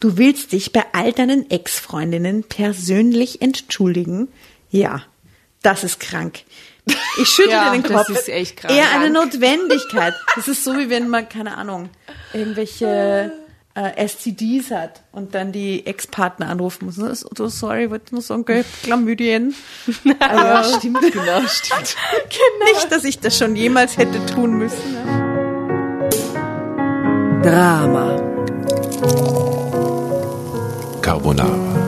Du willst dich bei all deinen Ex-Freundinnen persönlich entschuldigen? Ja, das ist krank. Ich schüttle ja, den Kopf. Das ist echt krank. Eher eine Notwendigkeit. Das ist so, wie wenn man, keine Ahnung, irgendwelche äh, STDs hat und dann die Ex-Partner anrufen muss. Oh, sorry, ich wollte nur sagen, Chlamydien. ah, ja, stimmt, genau, stimmt. genau. Nicht, dass ich das schon jemals hätte tun müssen. Ne? Drama. Carbonara.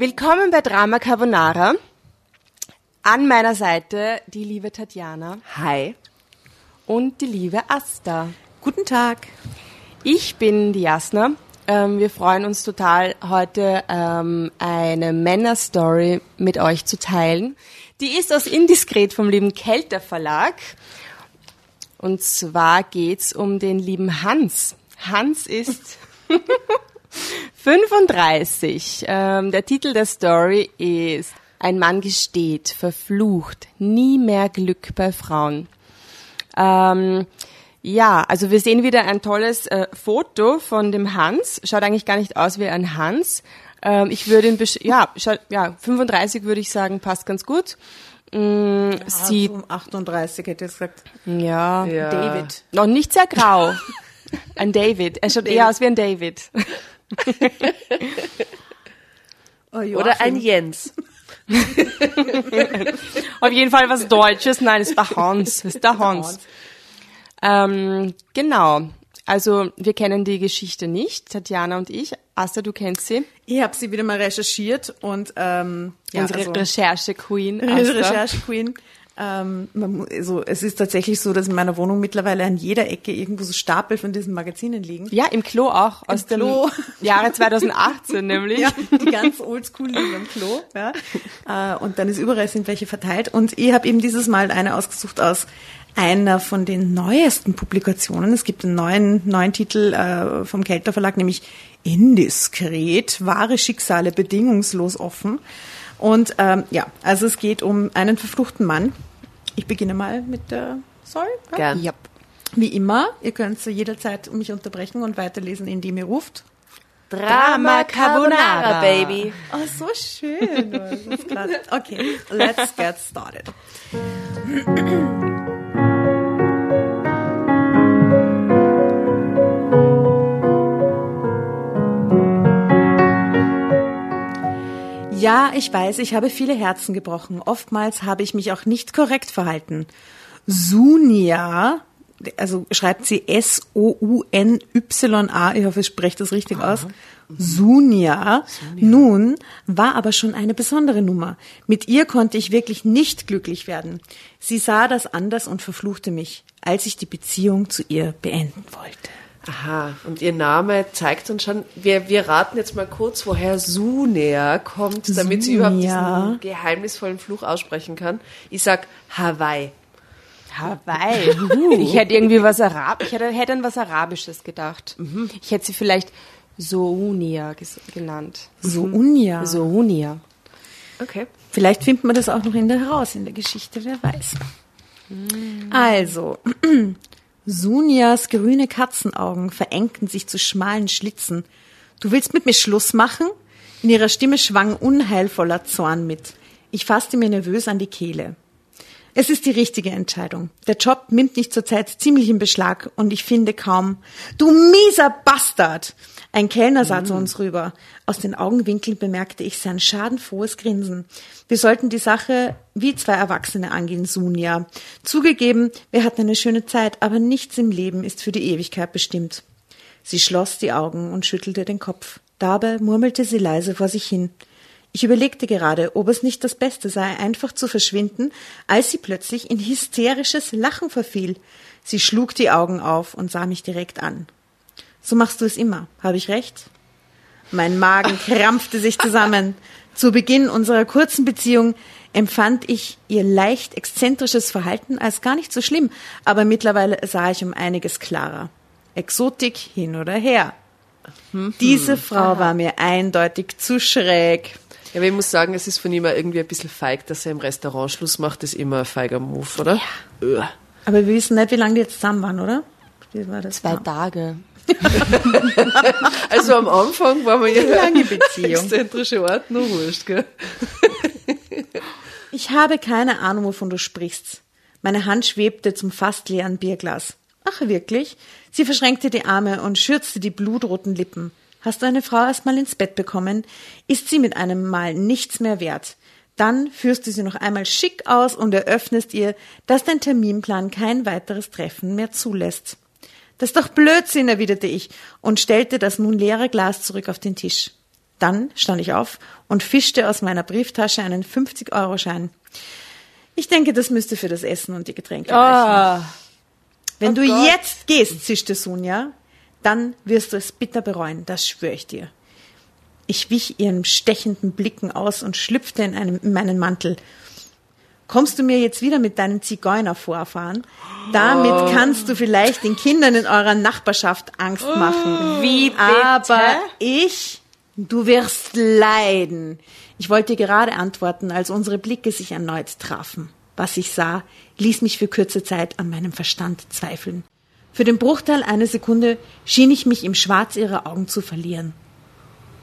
Willkommen bei Drama Carbonara. An meiner Seite die liebe Tatjana. Hi. Und die liebe Asta. Guten Tag. Ich bin die Jasna. Ähm, wir freuen uns total, heute ähm, eine Männerstory mit euch zu teilen. Die ist aus Indiskret vom lieben Kelter Verlag. Und zwar geht's um den lieben Hans. Hans ist 35. Ähm, der Titel der Story ist Ein Mann gesteht, verflucht, nie mehr Glück bei Frauen. Ähm, ja, also wir sehen wieder ein tolles äh, Foto von dem Hans. Schaut eigentlich gar nicht aus wie ein Hans. Ähm, ich würde ihn, ja, schaut, ja, 35 würde ich sagen, passt ganz gut. Mm, ja, sieht, 38 hätte ich gesagt. Ja, ja. David. Noch nicht sehr grau. ein David. Er schaut David. eher aus wie ein David. oh, Oder ein Jens. Auf jeden Fall was Deutsches. Nein, es war Hans. Es ist der Hans. Ähm, genau. Also wir kennen die Geschichte nicht, Tatjana und ich. Asta, du kennst sie. Ich habe sie wieder mal recherchiert und ähm, ja, unsere also, Recherche-Queen. Recherche-Queen. Ähm, man, also, es ist tatsächlich so, dass in meiner Wohnung mittlerweile an jeder Ecke irgendwo so Stapel von diesen Magazinen liegen. Ja, im Klo auch. Aus Im dem Klo. Jahre 2018 nämlich. Ja, die ganz oldschool liegen im Klo. Ja. Äh, und dann ist überall sind welche verteilt. Und ich habe eben dieses Mal eine ausgesucht aus einer von den neuesten Publikationen. Es gibt einen neuen, neuen Titel äh, vom Kelter Verlag, nämlich Indiskret, wahre Schicksale bedingungslos offen. Und ähm, ja, also es geht um einen verfluchten Mann, ich beginne mal mit der Sorry. Ja? Gern. Yep. Wie immer, ihr könnt jederzeit mich unterbrechen und weiterlesen, indem ihr ruft. Drama Carbonara, Baby. Oh, so schön. okay, let's get started. Ja, ich weiß, ich habe viele Herzen gebrochen. Oftmals habe ich mich auch nicht korrekt verhalten. Sunia, also schreibt sie S-O-U-N-Y-A, ich hoffe, ich spreche das richtig Aha. aus. Sunia, nun war aber schon eine besondere Nummer. Mit ihr konnte ich wirklich nicht glücklich werden. Sie sah das anders und verfluchte mich, als ich die Beziehung zu ihr beenden wollte. Aha, und ihr Name zeigt uns schon, wir, wir raten jetzt mal kurz, woher Sunea kommt, damit sie überhaupt diesen geheimnisvollen Fluch aussprechen kann. Ich sag Hawaii. Hawaii. ich hätte irgendwie was Arab, ich hätte, hätte an was Arabisches gedacht. Mhm. Ich hätte sie vielleicht Sounia genannt. Sounia. Sounia. Okay. Vielleicht findet man das auch noch in der heraus in der Geschichte, wer weiß. Mhm. Also, Sunias grüne Katzenaugen verengten sich zu schmalen Schlitzen. Du willst mit mir Schluss machen? In ihrer Stimme schwang unheilvoller Zorn mit. Ich fasste mir nervös an die Kehle. Es ist die richtige Entscheidung. Der Job nimmt mich zurzeit ziemlich in Beschlag und ich finde kaum. Du mieser Bastard! Ein Kellner sah mm. zu uns rüber. Aus den Augenwinkeln bemerkte ich sein schadenfrohes Grinsen. Wir sollten die Sache wie zwei Erwachsene angehen, Sunja. Zugegeben, wir hatten eine schöne Zeit, aber nichts im Leben ist für die Ewigkeit bestimmt. Sie schloss die Augen und schüttelte den Kopf. Dabei murmelte sie leise vor sich hin. Ich überlegte gerade, ob es nicht das Beste sei, einfach zu verschwinden, als sie plötzlich in hysterisches Lachen verfiel. Sie schlug die Augen auf und sah mich direkt an. So machst du es immer, habe ich recht? Mein Magen krampfte sich zusammen. Zu Beginn unserer kurzen Beziehung empfand ich ihr leicht exzentrisches Verhalten als gar nicht so schlimm, aber mittlerweile sah ich um einiges klarer. Exotik hin oder her. Mhm. Diese Frau war mir eindeutig zu schräg. Ja, aber ich muss sagen, es ist von ihm irgendwie ein bisschen feig, dass er im Restaurant Schluss macht. Das ist immer ein feiger Move, oder? Ja. Aber wir wissen nicht, wie lange die jetzt zusammen waren, oder? Wie war das Zwei Tage. also am Anfang war man ja lange Beziehung. exzentrische Ort, nur wurscht, gell? ich habe keine Ahnung, wovon du sprichst. Meine Hand schwebte zum fast leeren Bierglas. Ach, wirklich? Sie verschränkte die Arme und schürzte die blutroten Lippen. Hast du eine Frau erst mal ins Bett bekommen, ist sie mit einem Mal nichts mehr wert. Dann führst du sie noch einmal schick aus und eröffnest ihr, dass dein Terminplan kein weiteres Treffen mehr zulässt. Das ist doch Blödsinn, erwiderte ich und stellte das nun leere Glas zurück auf den Tisch. Dann stand ich auf und fischte aus meiner Brieftasche einen 50-Euro-Schein. Ich denke, das müsste für das Essen und die Getränke reichen. Oh. Wenn oh du Gott. jetzt gehst, zischte Sonja, dann wirst du es bitter bereuen, das schwöre ich dir. Ich wich ihren stechenden Blicken aus und schlüpfte in, einem, in meinen Mantel. Kommst du mir jetzt wieder mit deinen Zigeunervorfahren? Damit oh. kannst du vielleicht den Kindern in eurer Nachbarschaft Angst machen. Oh. Wie bitte? Aber ich, du wirst leiden. Ich wollte gerade antworten, als unsere Blicke sich erneut trafen. Was ich sah, ließ mich für kurze Zeit an meinem Verstand zweifeln. Für den Bruchteil einer Sekunde schien ich mich im Schwarz ihrer Augen zu verlieren.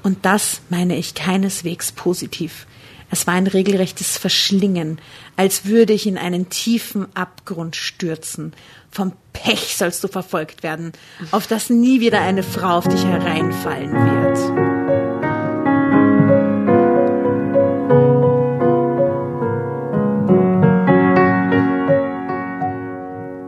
Und das meine ich keineswegs positiv. Es war ein regelrechtes Verschlingen, als würde ich in einen tiefen Abgrund stürzen. Vom Pech sollst du verfolgt werden, auf das nie wieder eine Frau auf dich hereinfallen wird.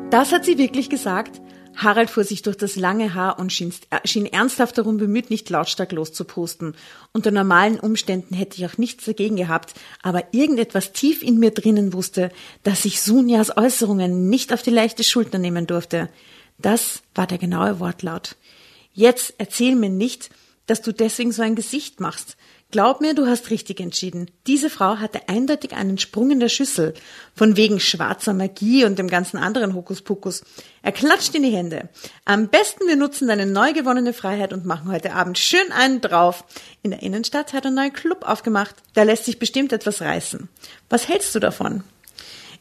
Das hat sie wirklich gesagt. Harald fuhr sich durch das lange Haar und schien, äh, schien ernsthaft darum bemüht, nicht lautstark loszupusten. Unter normalen Umständen hätte ich auch nichts dagegen gehabt, aber irgendetwas tief in mir drinnen wusste, dass ich Sunjas Äußerungen nicht auf die leichte Schulter nehmen durfte. Das war der genaue Wortlaut. Jetzt erzähl mir nicht, dass du deswegen so ein Gesicht machst. Glaub mir, du hast richtig entschieden. Diese Frau hatte eindeutig einen Sprung in der Schüssel. Von wegen schwarzer Magie und dem ganzen anderen Hokuspokus. Er klatscht in die Hände. Am besten wir nutzen deine neu gewonnene Freiheit und machen heute Abend schön einen drauf. In der Innenstadt hat er einen neuen Club aufgemacht. Da lässt sich bestimmt etwas reißen. Was hältst du davon?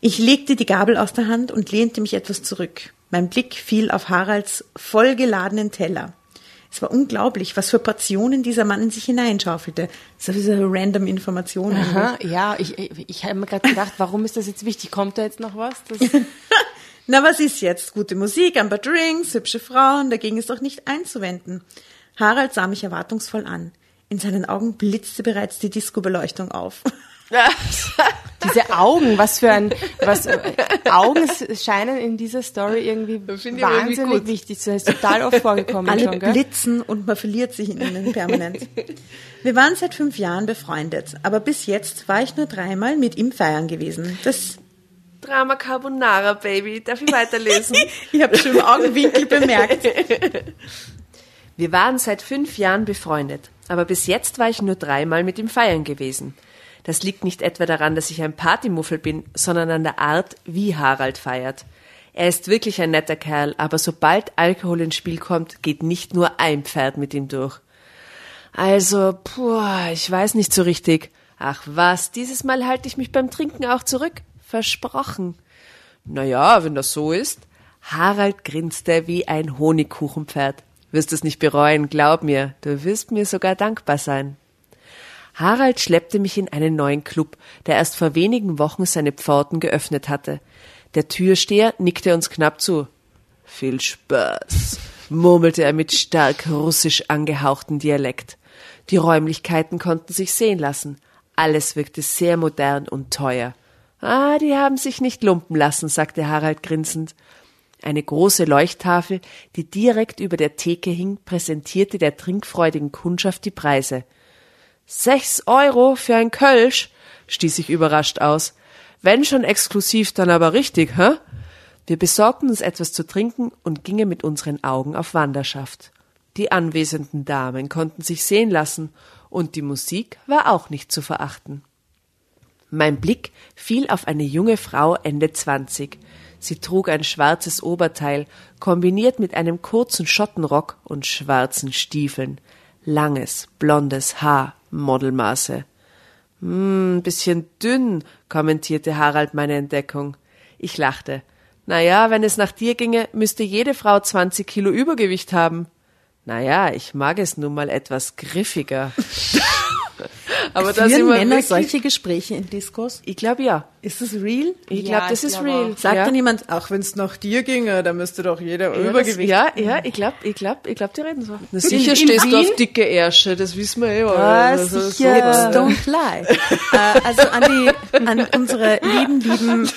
Ich legte die Gabel aus der Hand und lehnte mich etwas zurück. Mein Blick fiel auf Haralds vollgeladenen Teller. Es war unglaublich, was für Portionen dieser Mann in sich hineinschaufelte. So diese random Informationen. Aha, ja, ich, ich, ich habe mir gerade gedacht, warum ist das jetzt wichtig? Kommt da jetzt noch was? Na, was ist jetzt? Gute Musik, ein paar Drinks, hübsche Frauen, dagegen ist doch nicht einzuwenden. Harald sah mich erwartungsvoll an. In seinen Augen blitzte bereits die Disco-Beleuchtung auf. Diese Augen, was für ein, was, äh, Augen scheinen in dieser Story irgendwie irgendwie wahnsinnig gut. wichtig zu sein. Ist total oft vorgekommen Alle schon, gell? blitzen und man verliert sich in ihnen permanent. Wir waren seit fünf Jahren befreundet, aber bis jetzt war ich nur dreimal mit ihm feiern gewesen. Das, Drama Carbonara, Baby. Darf ich weiterlesen? ich habe schon im Augenwinkel bemerkt. Wir waren seit fünf Jahren befreundet, aber bis jetzt war ich nur dreimal mit ihm feiern gewesen. Das liegt nicht etwa daran, dass ich ein Partymuffel bin, sondern an der Art, wie Harald feiert. Er ist wirklich ein netter Kerl, aber sobald Alkohol ins Spiel kommt, geht nicht nur ein Pferd mit ihm durch. Also, puh, ich weiß nicht so richtig. Ach was, dieses Mal halte ich mich beim Trinken auch zurück. Versprochen. Naja, wenn das so ist. Harald grinste wie ein Honigkuchenpferd. Wirst es nicht bereuen, glaub mir, du wirst mir sogar dankbar sein. Harald schleppte mich in einen neuen Club, der erst vor wenigen Wochen seine Pforten geöffnet hatte. Der Türsteher nickte uns knapp zu. Viel Spaß, murmelte er mit stark russisch angehauchtem Dialekt. Die Räumlichkeiten konnten sich sehen lassen. Alles wirkte sehr modern und teuer. Ah, die haben sich nicht lumpen lassen, sagte Harald grinsend. Eine große Leuchttafel, die direkt über der Theke hing, präsentierte der trinkfreudigen Kundschaft die Preise. Sechs Euro für ein Kölsch? stieß ich überrascht aus. Wenn schon exklusiv, dann aber richtig, hä? Wir besorgten uns etwas zu trinken und gingen mit unseren Augen auf Wanderschaft. Die anwesenden Damen konnten sich sehen lassen, und die Musik war auch nicht zu verachten. Mein Blick fiel auf eine junge Frau Ende zwanzig. Sie trug ein schwarzes Oberteil, kombiniert mit einem kurzen Schottenrock und schwarzen Stiefeln. Langes, blondes Haar, Modelmaße. Hm, bisschen dünn, kommentierte Harald meine Entdeckung. Ich lachte. Na ja, wenn es nach dir ginge, müsste jede Frau 20 Kilo Übergewicht haben. Na ja, ich mag es nun mal etwas griffiger. Aber sind Führen wir Männer wirklich, solche Gespräche in Diskos? Ich glaube ja. Ist das real? Ich Ja, glaube, das ich ist glaub real. auch. Sagt ja. dann jemand, auch wenn es nach dir ginge, dann müsste doch jeder Ja, das, Übergewicht ja, ja, ich glaube, ich glaube, ich glaube, die reden so. Na, sicher sicher stehst stehst du du auf dicke Ärsche, das wissen wir eh. Ja, Das ist sicher. Hips so. don't lie. äh, also an die, an unsere lieben, lieben,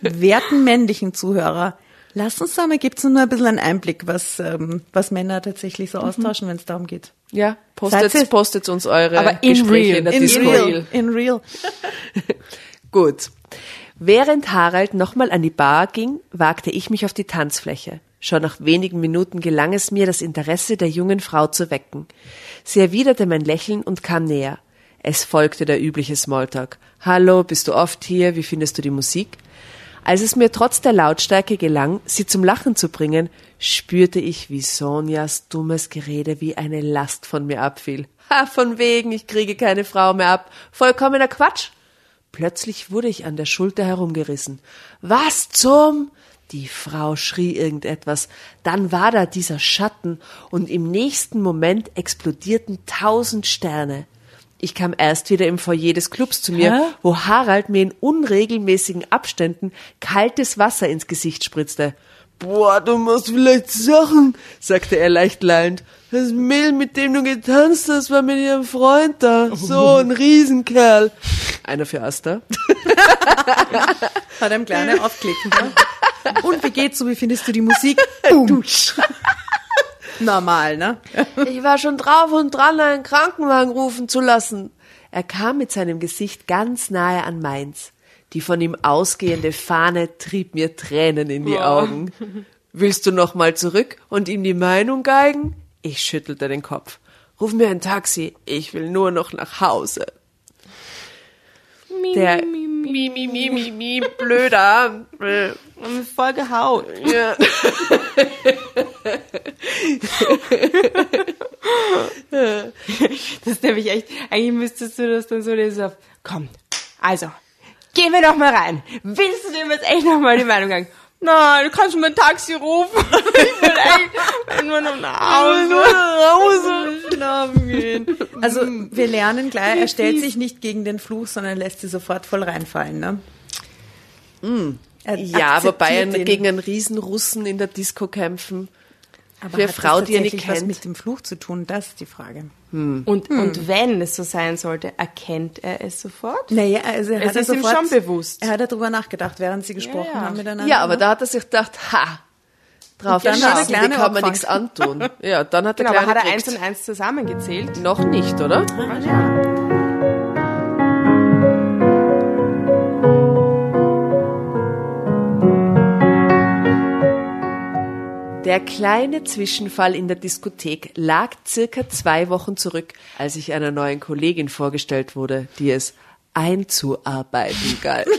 werten männlichen Zuhörer. Lasst uns da mal, gibt's nur ein bisschen einen Einblick, was, ähm, was Männer tatsächlich so austauschen, wenn es darum geht. Ja, postet, postet uns eure Aber in Gespräche real, in der In Disco. real. In real. Gut. Während Harald nochmal an die Bar ging, wagte ich mich auf die Tanzfläche. Schon nach wenigen Minuten gelang es mir, das Interesse der jungen Frau zu wecken. Sie erwiderte mein Lächeln und kam näher. Es folgte der übliche Smalltalk. Hallo, bist du oft hier? Wie findest du die Musik? Als es mir trotz der Lautstärke gelang, sie zum Lachen zu bringen, spürte ich, wie Sonjas dummes Gerede wie eine Last von mir abfiel. Ha, von wegen, ich kriege keine Frau mehr ab. Vollkommener Quatsch. Plötzlich wurde ich an der Schulter herumgerissen. Was zum? Die Frau schrie irgendetwas. Dann war da dieser Schatten und im nächsten Moment explodierten tausend Sterne. Ich kam erst wieder im Foyer des Clubs zu mir, Hä? wo Harald mir in unregelmäßigen Abständen kaltes Wasser ins Gesicht spritzte. Boah, du musst vielleicht Sachen, sagte er leicht lallend. Das Mädel, mit dem du getanzt hast, war mit ihrem Freund da. So ein Riesenkerl. Einer für Asta. Hat einem kleine aufklicken. Ne? Und wie geht's so? Wie findest du die Musik? Boom. Normal, ne? Ich war schon drauf und dran, einen Krankenwagen rufen zu lassen. Er kam mit seinem Gesicht ganz nahe an meins. Die von ihm ausgehende Fahne trieb mir Tränen in die Augen. Willst du noch mal zurück und ihm die Meinung geigen? Ich schüttelte den Kopf. Ruf mir ein Taxi. Ich will nur noch nach Hause. Der mi, mi, mi, mi, mi, blöder. Voll gehaut. Ja. Das ist nämlich echt, eigentlich müsstest du das dann so lesen komm, also, gehen wir doch mal rein. Willst du dem jetzt echt noch mal die Meinung sagen? Nein, du kannst mir ein Taxi rufen. Ich will echt nur noch nach Hause. Hause schlafen gehen. Also wir lernen gleich, er stellt sich nicht gegen den Fluch, sondern lässt sie sofort voll reinfallen. Ne? Er Ja, wobei er gegen einen Riesenrussen in der Disco kämpfen. Aber Für eine hat Frau, das die ihr nicht tatsächlich was kennt. mit dem Fluch zu tun? Das ist die Frage. Und, und wenn es so sein sollte, erkennt er es sofort? Naja, also er Es hat er ist ihm schon bewusst. Er hat darüber nachgedacht, während sie gesprochen Ja, ja. haben miteinander. Ja, aber da hat er sich gedacht, ha, drauf dann hat er geschissen, die kann man nichts antun. Ja, dann hat er Genau, aber hat er eins und eins zusammengezählt? Noch nicht, oder? Der kleine Zwischenfall in der Diskothek lag circa zwei Wochen zurück, als ich einer neuen Kollegin vorgestellt wurde, die es einzuarbeiten galt.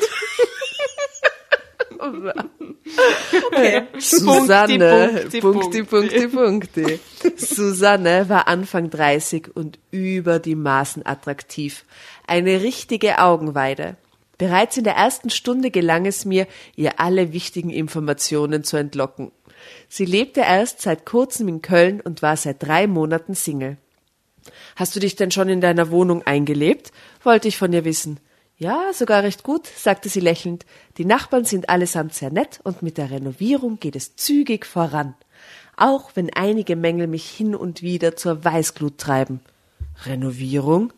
Susanne, Punkti, Punkti, Punkti, Punkti. Susanne war Anfang 30 und über die Maßen attraktiv. Eine richtige Augenweide. Bereits in der ersten Stunde gelang es mir, ihr alle wichtigen Informationen zu entlocken. Sie lebte erst seit kurzem in Köln und war seit drei Monaten Single. Hast du dich denn schon in deiner Wohnung eingelebt? wollte ich von ihr wissen. Ja, sogar recht gut, sagte sie lächelnd. Die Nachbarn sind allesamt sehr nett und mit der Renovierung geht es zügig voran. Auch wenn einige Mängel mich hin und wieder zur Weißglut treiben. Renovierung?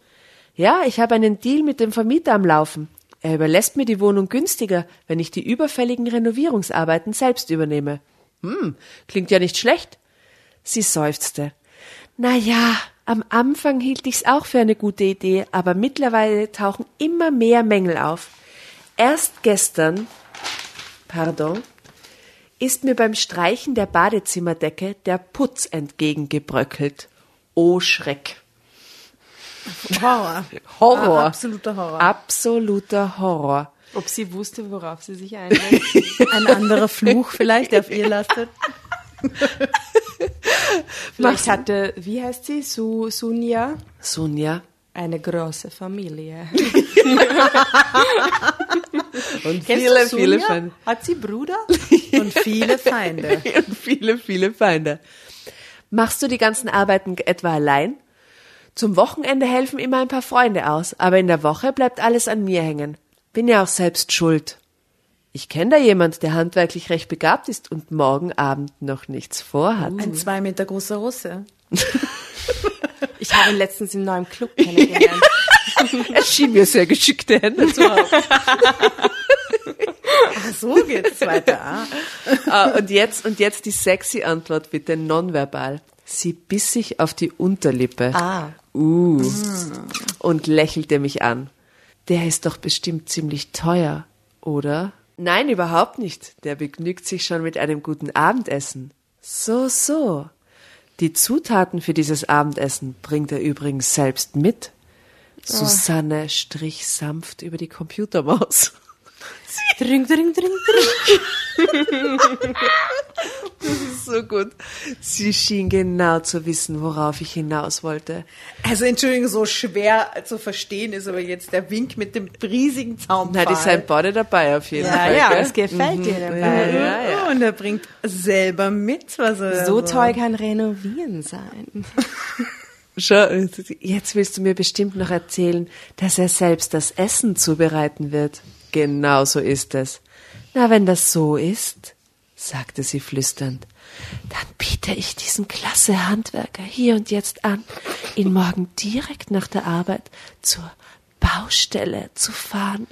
Ja, ich habe einen Deal mit dem Vermieter am Laufen. Er überlässt mir die Wohnung günstiger, wenn ich die überfälligen Renovierungsarbeiten selbst übernehme. Hm, klingt ja nicht schlecht. Sie seufzte. Na ja, am Anfang hielt ich's auch für eine gute Idee, aber mittlerweile tauchen immer mehr Mängel auf. Erst gestern, pardon, ist mir beim Streichen der Badezimmerdecke der Putz entgegengebröckelt. Oh Schreck. Horror. Horror. Ah, absoluter Horror. Absoluter Horror. Ob sie wusste, worauf sie sich einlässt? Ein anderer Fluch vielleicht, der auf ihr lastet. Vielleicht hatte, wie heißt sie, Su, Sunja, Sonja. eine große Familie. Und Kennst viele, viele Sunja? Feinde. Hat sie Bruder? Und viele Feinde. Und viele, viele Feinde. Machst du die ganzen Arbeiten etwa allein? Zum Wochenende helfen immer ein paar Freunde aus, aber in der Woche bleibt alles an mir hängen. Bin ja auch selbst schuld. Ich kenne da jemand, der handwerklich recht begabt ist und morgen Abend noch nichts vorhat. Ein zwei Meter großer Russe. Ich habe ihn letztens im neuen Club kennengelernt. Er schien mir sehr geschickte Hände zu haben. Ach, so geht's weiter. Ah. Ah, und jetzt, und jetzt die sexy Antwort bitte nonverbal. Sie biss sich auf die Unterlippe. Ah. Uh. Und lächelte mich an. Der ist doch bestimmt ziemlich teuer, oder? Nein, überhaupt nicht. Der begnügt sich schon mit einem guten Abendessen. So, so. Die Zutaten für dieses Abendessen bringt er übrigens selbst mit. Susanne strich sanft über die Computermaus. Dring, dring, dring, dring. So gut. Sie schien genau zu wissen, worauf ich hinaus wollte. Also Entschuldigung, so schwer zu verstehen ist aber jetzt der Wink mit dem riesigen Zaumpfahl. Na, die sind beide dabei auf jeden Ja, Fall. ja, gell? es gefällt dir Ja, dabei. ja, ja. Und er bringt selber mit, was er So toll kann Renovieren sein. Schau, jetzt willst du mir bestimmt noch erzählen, dass er selbst das Essen zubereiten wird. Genau so ist es. Na, wenn das so ist, sagte sie flüsternd, dann biete ich diesen klasse Handwerker hier und jetzt an, ihn morgen direkt nach der Arbeit zur Baustelle zu fahren.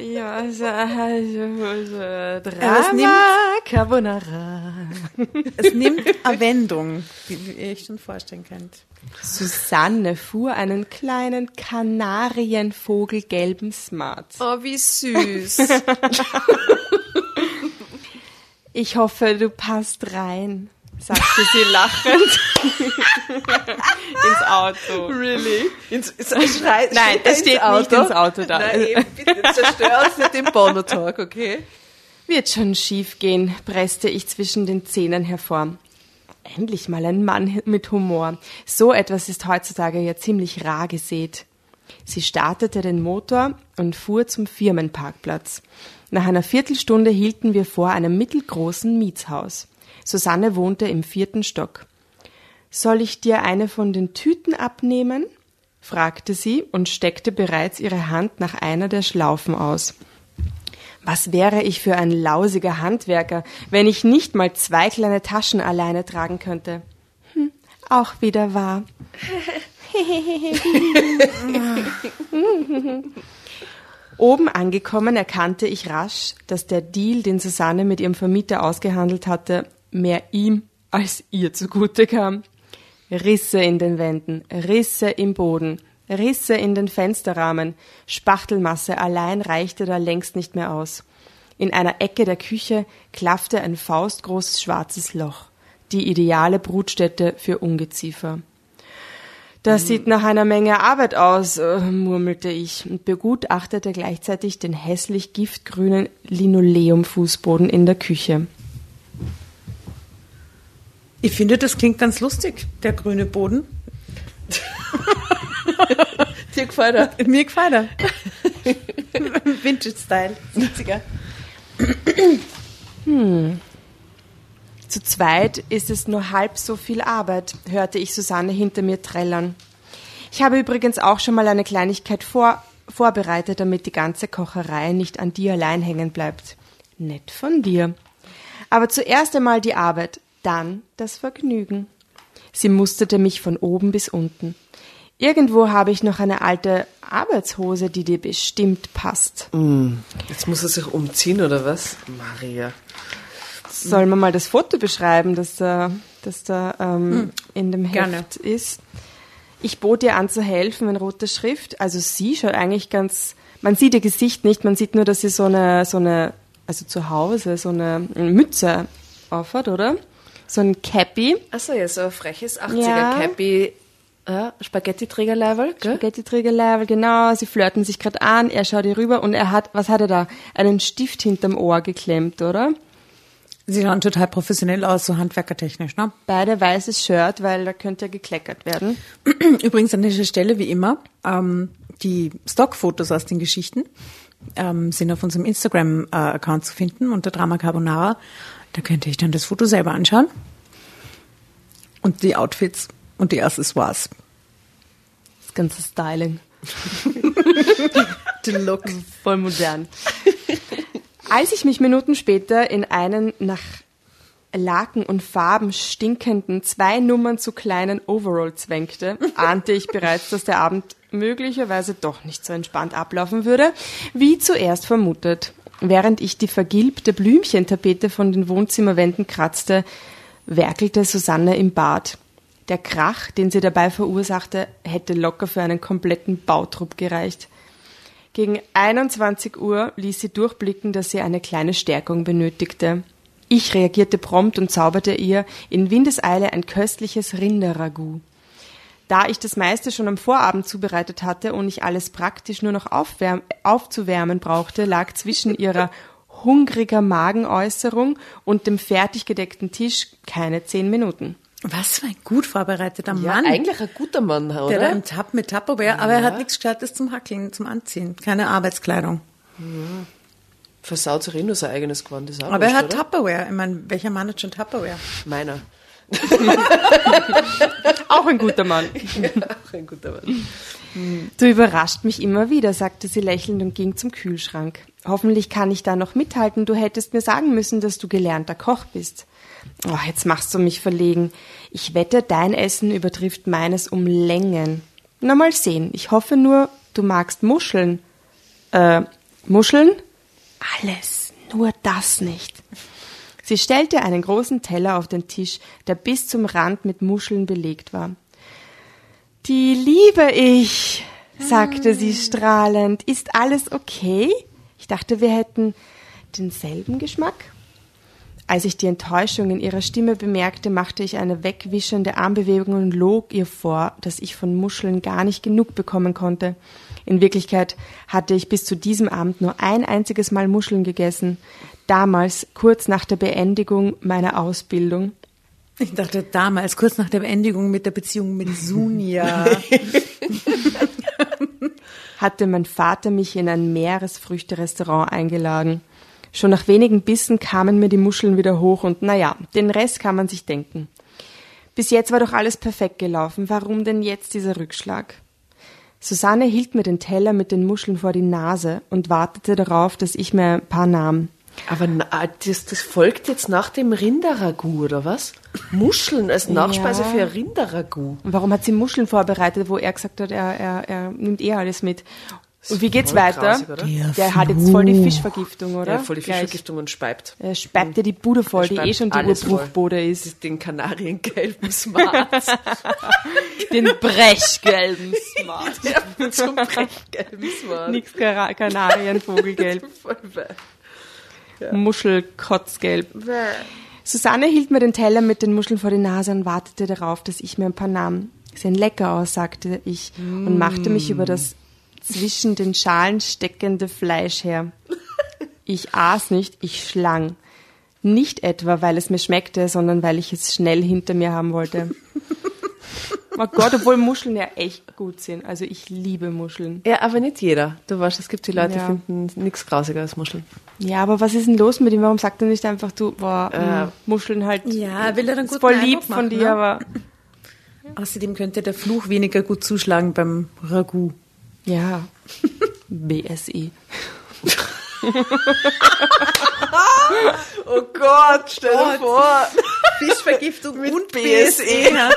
Ja, also, also, also es Drama nimmt- Carbonara. Es nimmt eine Wendung, die ihr euch schon vorstellen könnt. Susanne fuhr einen kleinen Kanarienvogelgelben Smart. Oh, wie süß. Ich hoffe, du passt rein, sagte sie lachend ins Auto. really? Ins, ins, schrei, Nein, es steht nicht ins Auto da. Nein, eben, bitte, zerstör uns nicht den Bono-Talk, okay? Wird schon schief gehen, presste ich zwischen den Zähnen hervor. Endlich mal ein Mann mit Humor. So etwas ist heutzutage ja ziemlich rar gesät. Sie startete den Motor und fuhr zum Firmenparkplatz. Nach einer Viertelstunde hielten wir vor einem mittelgroßen Mietshaus. Susanne wohnte im vierten Stock. Soll ich dir eine von den Tüten abnehmen? fragte sie und steckte bereits ihre Hand nach einer der Schlaufen aus. Was wäre ich für ein lausiger Handwerker, wenn ich nicht mal zwei kleine Taschen alleine tragen könnte? Hm, auch wieder wahr. Oben angekommen erkannte ich rasch, dass der Deal, den Susanne mit ihrem Vermieter ausgehandelt hatte, mehr ihm als ihr zugute kam. Risse in den Wänden, Risse im Boden, Risse in den Fensterrahmen, Spachtelmasse allein reichte da längst nicht mehr aus. In einer Ecke der Küche klaffte ein faustgroßes schwarzes Loch, die ideale Brutstätte für Ungeziefer. Das sieht nach einer Menge Arbeit aus, äh, murmelte ich und begutachtete gleichzeitig den hässlich giftgrünen Linoleumfußboden in der Küche. Ich finde, das klingt ganz lustig, der grüne Boden. Dir gefällt er? Mir gefällt er. Vintage-Style, 70er. Hm. Zu zweit ist es nur halb so viel Arbeit, hörte ich Susanne hinter mir trällern. Ich habe übrigens auch schon mal eine Kleinigkeit vor, vorbereitet, damit die ganze Kocherei nicht an dir allein hängen bleibt. Nett von dir. Aber zuerst einmal die Arbeit, dann das Vergnügen. Sie musterte mich von oben bis unten. Irgendwo habe ich noch eine alte Arbeitshose, die dir bestimmt passt. Mm, jetzt muss er sich umziehen, oder was? Maria. Sollen wir mal das Foto beschreiben, das da, das da ähm, hm, in dem Heft gerne. ist? Ich bot ihr an zu helfen in roter Schrift. Also sie schaut eigentlich ganz, man sieht ihr Gesicht nicht, man sieht nur, dass sie so eine, so eine, also zu Hause so eine Mütze aufhat, oder? So ein Cappy. Achso, ja, so ein freches 80er Ja. Cappy. Ja, Spaghetti-Trägerleiberl, gell? Spaghetti-Trägerlevel, genau. Sie flirten sich gerade an, er schaut ihr rüber und er hat, was hat er da? Einen Stift hinterm Ohr geklemmt, oder? Sie schauen total professionell aus, so handwerkertechnisch, ne? Beide weißes Shirt, weil da könnte ja gekleckert werden. Übrigens an dieser Stelle, wie immer, ähm, die Stockfotos aus den Geschichten ähm, sind auf unserem Instagram-Account zu finden, unter Drama Carbonara. Da könnt ihr euch dann das Foto selber anschauen. Und die Outfits und die Accessoires. Das ganze Styling. The look. Voll modern. Als ich mich Minuten später in einen nach Laken und Farben stinkenden, zwei Nummern zu kleinen Overall zwängte, ahnte ich bereits, dass der Abend möglicherweise doch nicht so entspannt ablaufen würde, wie zuerst vermutet. Während ich die vergilbte Blümchentapete von den Wohnzimmerwänden kratzte, werkelte Susanne im Bad. Der Krach, den sie dabei verursachte, hätte locker für einen kompletten Bautrupp gereicht. Gegen 21 Uhr ließ sie durchblicken, dass sie eine kleine Stärkung benötigte. Ich reagierte prompt und zauberte ihr in Windeseile ein köstliches Rinderragout. Da ich das meiste schon am Vorabend zubereitet hatte und ich alles praktisch nur noch aufwärm aufzuwärmen brauchte, lag zwischen ihrer hungriger Magenäußerung und dem fertig gedeckten Tisch keine zehn Minuten. Was für ein gut vorbereiteter Ja, Mann. eigentlich ein guter Mann, der da oder? im Tab mit Tupperware, aber er hat nichts Gescheites zum Hackeln, zum Anziehen. Keine Arbeitskleidung. Versaut sich eh nur sein eigenes Gewand, Aber er hat oder? Tupperware. Ich meine, welcher Mann hat schon Tupperware? Meiner. Auch ein guter Mann. Auch ein guter Mann. Du überrascht mich immer wieder, sagte sie lächelnd und ging zum Kühlschrank. Hoffentlich kann ich da noch mithalten. Du hättest mir sagen müssen, dass du gelernter Koch bist. Oh, jetzt machst du mich verlegen. Ich wette, dein Essen übertrifft meines um Längen. Na mal sehen. Ich hoffe nur, du magst Muscheln. Äh, Muscheln? Alles, nur das nicht. Sie stellte einen großen Teller auf den Tisch, der bis zum Rand mit Muscheln belegt war. Die liebe ich, sagte sie strahlend. Ist alles okay? Ich dachte, wir hätten denselben Geschmack. Als ich die Enttäuschung in ihrer Stimme bemerkte, machte ich eine wegwischende Armbewegung und log ihr vor, dass ich von Muscheln gar nicht genug bekommen konnte. In Wirklichkeit hatte ich bis zu diesem Abend nur ein einziges Mal Muscheln gegessen, damals kurz nach der Beendigung meiner Ausbildung. Ich dachte damals, kurz nach der Beendigung mit der Beziehung mit Sunja. hatte mein Vater mich in ein Meeresfrüchte-Restaurant eingeladen. Schon nach wenigen Bissen kamen mir die Muscheln wieder hoch und naja, den Rest kann man sich denken. Bis jetzt war doch alles perfekt gelaufen. Warum denn jetzt dieser Rückschlag? Susanne hielt mir den Teller mit den Muscheln vor die Nase und wartete darauf, dass ich mir ein paar nahm. Aber na, das, das folgt jetzt nach dem Rinderragout, oder was? Muscheln als Nachspeise Ja. für ein Rinderragout. Und warum hat sie Muscheln vorbereitet, wo er gesagt hat, er, er, er nimmt eh alles mit? Und wie geht's weiter? grausig? Der Der hat jetzt voll die Fischvergiftung, oder? Ja, voll die. Fischvergiftung und speibt. Er speibt dir die Bude voll, die eh schon die. Urbruchbude ist. Das den kanariengelben Smart. Den brechgelben Smart. ja, einem brechgelben Smart. Nix Kana- Kanarienvogelgelb. Voll weh. Muschelkotzgelb. Susanne hielt mir den Teller mit den Muscheln vor die Nase und wartete darauf, dass ich mir ein paar nahm. Sehen lecker aus, sagte ich und machte mich über das zwischen den Schalen steckende Fleisch her. Ich aß nicht, ich schlang. Nicht etwa, weil es mir schmeckte, sondern weil ich es schnell hinter mir haben wollte. Oh Gott, obwohl Muscheln ja echt gut sind. Also ich liebe Muscheln. Ja, aber nicht jeder. Du weißt, es gibt die Leute, Ja. die finden nichts grausiger als Muscheln. Ja, aber was ist denn los mit ihm? Warum sagt er nicht einfach, du, boah, Äh, mh, Muscheln halt. Ja, will er dann guten voll lieb von machen, dir, ne? aber Außerdem könnte der Fluch weniger gut zuschlagen beim Ragout. ja. BSE. Oh Gott, stell dir vor. Fischvergiftung und BSE. BSE.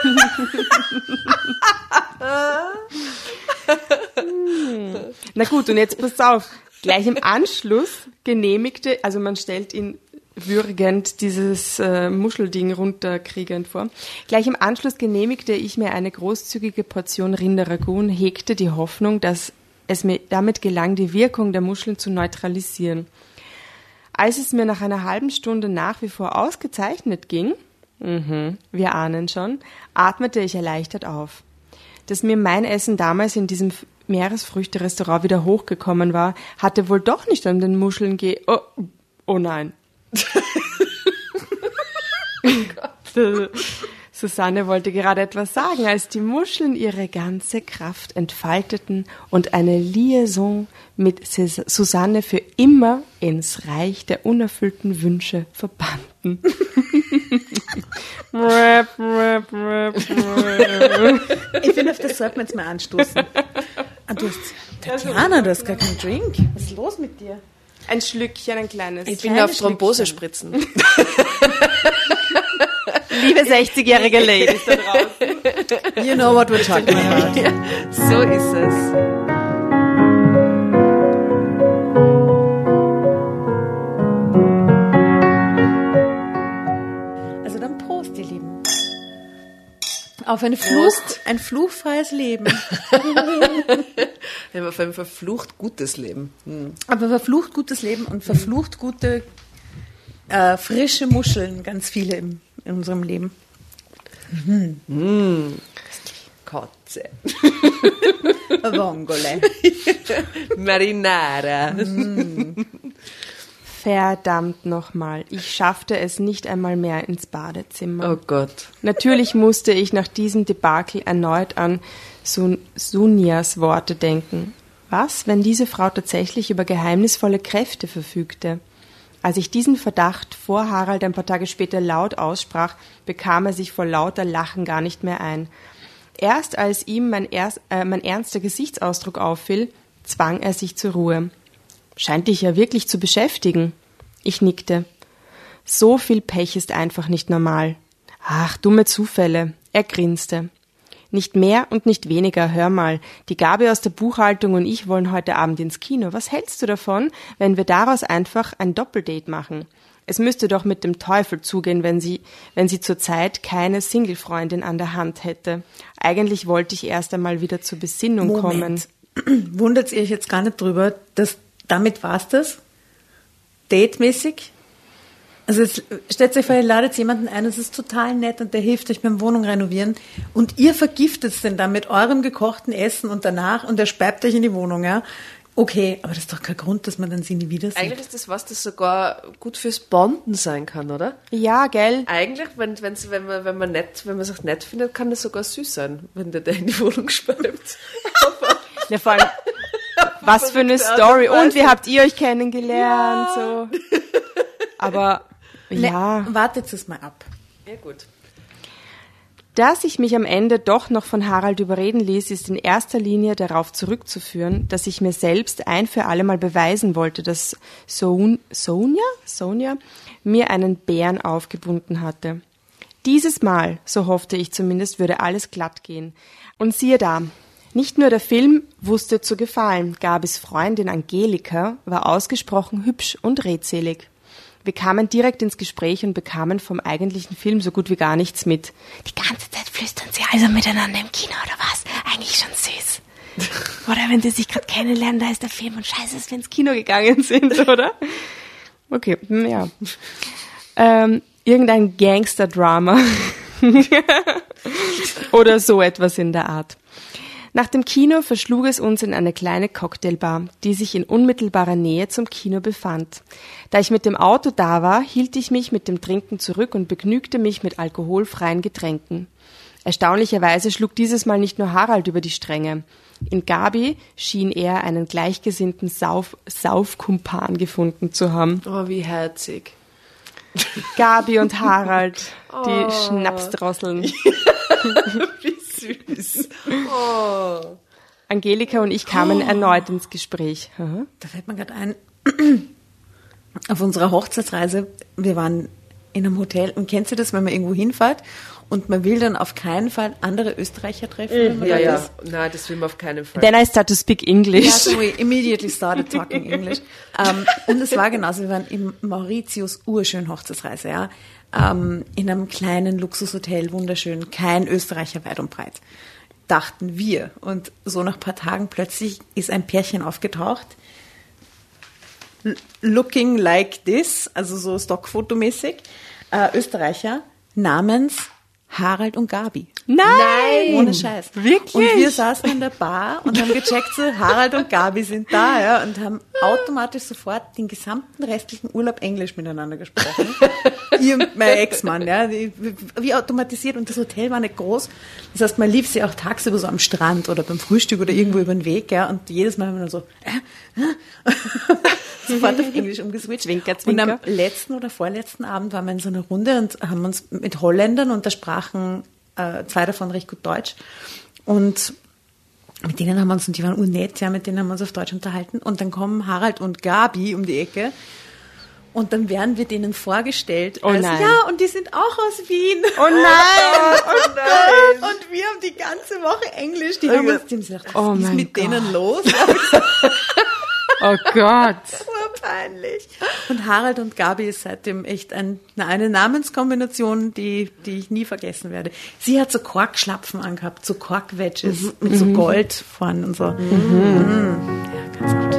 Na gut, und jetzt pass auf. Gleich im Anschluss genehmigte, also man stellt ihn würgend dieses äh, Muschelding runterkriegend vor. Gleich im Anschluss genehmigte ich mir eine großzügige Portion Rinderragout und hegte die Hoffnung, dass es mir damit gelang, die Wirkung der Muscheln zu neutralisieren. Als es mir nach einer halben Stunde nach wie vor ausgezeichnet ging, mhm, wir ahnen schon, atmete ich erleichtert auf. Dass mir mein Essen damals in diesem Meeresfrüchte-Restaurant wieder hochgekommen war, hatte wohl doch nicht an den Muscheln ge... Oh, oh nein. Susanne wollte gerade etwas sagen, als die Muscheln ihre ganze Kraft entfalteten und eine Liaison mit Sus- Susanne für immer ins Reich der unerfüllten Wünsche verbanden. Ich finde, auf das sollten wir jetzt mal anstoßen. Ah, du hast, Tatjana, du hast gar keinen Drink. Was ist los mit dir? Ein Schlückchen, ein kleines. Ich bin auf Thrombose spritzen. Liebe 60-jährige Ladies da draußen. You know what we're talking about. so ist es. Also dann Prost, ihr Lieben. Auf ein, Fluch, ein fluchfreies Leben. Wir haben auf ein verflucht gutes Leben. Aber verflucht gutes Leben und verflucht gute, äh, frische Muscheln, ganz viele im, in unserem Leben. Kotze. Vongole. Marinara. Verdammt nochmal. Ich schaffte es nicht einmal mehr ins Badezimmer. Oh Gott. Natürlich musste ich nach diesem Debakel erneut an Sun Sunias Worte denken. Was, wenn diese Frau tatsächlich über geheimnisvolle Kräfte verfügte? Als ich diesen Verdacht vor Harald ein paar Tage später laut aussprach, bekam er sich vor lauter Lachen gar nicht mehr ein. Erst als ihm mein, erst, äh, mein ernster Gesichtsausdruck auffiel, zwang er sich zur Ruhe. Scheint dich ja wirklich zu beschäftigen. Ich nickte. So viel Pech ist einfach nicht normal. Ach, dumme Zufälle. Er grinste. Nicht mehr und nicht weniger, hör mal. Die Gabi aus der Buchhaltung und ich wollen heute Abend ins Kino. Was hältst du davon, wenn wir daraus einfach ein Doppeldate machen? Es müsste doch mit dem Teufel zugehen, wenn sie, wenn sie zurzeit keine Singlefreundin an der Hand hätte. Eigentlich wollte ich erst einmal wieder zur Besinnung kommen. Moment. Wundert ihr euch jetzt gar nicht drüber, dass damit war's das? Datemäßig? Also es, stellt euch vor, ihr ladet jemanden ein, das ist total nett und der hilft euch beim Wohnung renovieren und ihr vergiftet es denn dann mit eurem gekochten Essen und danach und er speibt euch in die Wohnung, ja? Okay, aber das ist doch kein Grund, dass man dann sie nie wieder sieht. Eigentlich ist das was, das sogar gut fürs Bonden sein kann, oder? Ja, gell? Eigentlich, wenn, wenn's, wenn man, wenn man nett, wenn man sich nett findet, kann das sogar süß sein, wenn der, der in die Wohnung speibt. Ja, vor allem, was für eine Story. und wie habt ihr euch kennengelernt? So. Aber Ne, ja, wartet es mal ab. ja, gut. Dass ich mich am Ende doch noch von Harald überreden ließ, ist in erster Linie darauf zurückzuführen, dass ich mir selbst ein für alle Mal beweisen wollte, dass Son Sonja, Sonja mir einen Bären aufgebunden hatte. Dieses Mal, so hoffte ich zumindest, würde alles glatt gehen. Und siehe da, nicht nur der Film wusste zu gefallen, Gabis Freundin Angelika war ausgesprochen hübsch und redselig. Wir kamen direkt ins Gespräch und bekamen vom eigentlichen Film so gut wie gar nichts mit. Die ganze Zeit flüstern sie also miteinander im Kino oder was? Eigentlich schon süß. Oder wenn sie sich gerade kennenlernen, da ist der Film und scheiße ist, wenn ins Kino gegangen sind, oder? Okay, hm, ja. Ähm, irgendein Gangster-Drama. oder so etwas in der Art. Nach dem Kino verschlug es uns in eine kleine Cocktailbar, die sich in unmittelbarer Nähe zum Kino befand. Da ich mit dem Auto da war, hielt ich mich mit dem Trinken zurück und begnügte mich mit alkoholfreien Getränken. Erstaunlicherweise schlug dieses Mal nicht nur Harald über die Stränge. In Gabi schien er einen gleichgesinnten Sauf Saufkumpan gefunden zu haben. Oh, wie herzig. Gabi und Harald, die oh. Schnapsdrosseln. süß. Oh. Angelika und ich kamen oh. erneut ins Gespräch. Da fällt mir gerade ein, auf unserer Hochzeitsreise, wir waren in einem Hotel und kennst du das, wenn man irgendwo hinfährt und man will dann auf keinen Fall andere Österreicher treffen? Mhm. Ja, ja, ist? nein, das will man auf keinen Fall. Then I start to speak English. Yeah, so we immediately started talking English. Um, und es war genauso, wir waren im Mauritius urschön Hochzeitsreise, ja ähm, in einem kleinen Luxushotel, wunderschön, kein Österreicher weit und breit. Dachten wir. Und so nach ein paar Tagen plötzlich ist ein Pärchen aufgetaucht, looking like this, also so stockfotomäßig, äh, Österreicher, namens Harald und Gabi. Nein! Ohne Scheiß. Wirklich? Und wir saßen in der Bar und haben gecheckt, so Harald und Gabi sind da, ja, und haben automatisch sofort den gesamten restlichen Urlaub Englisch miteinander gesprochen. Ihr und mein Ex-Mann, ja, wie, automatisiert. Und das Hotel war nicht groß. Das heißt, man lief sie auch tagsüber so am Strand oder beim Frühstück oder irgendwo über den Weg, ja, und jedes Mal haben wir dann so, äh, äh, sofort auf Englisch umgeswitcht. Zwinker, zwinker. Und am letzten oder vorletzten Abend waren wir in so einer Runde und haben uns mit Holländern und da sprachen äh, zwei davon recht gut Deutsch. Und mit denen haben wir uns, und die waren unnett, ja, mit denen haben wir uns auf Deutsch unterhalten. Und dann kommen Harald und Gabi um die Ecke. Und dann werden wir denen vorgestellt. Oh als, nein. Ja, und die sind auch aus Wien. Oh nein! oh nein! Und wir haben die ganze Woche Englisch. Die haben uns, die haben gesagt, was oh ist mit Gott. denen los? Oh Gott. Urpeinlich. Und Harald und Gabi ist seitdem echt ein, eine Namenskombination, die, die ich nie vergessen werde. Sie hat so Korkschlapfen angehabt, so Korkwedges mhm. mit so Gold vorne und so. Mhm. Mhm. Ja, ganz gut.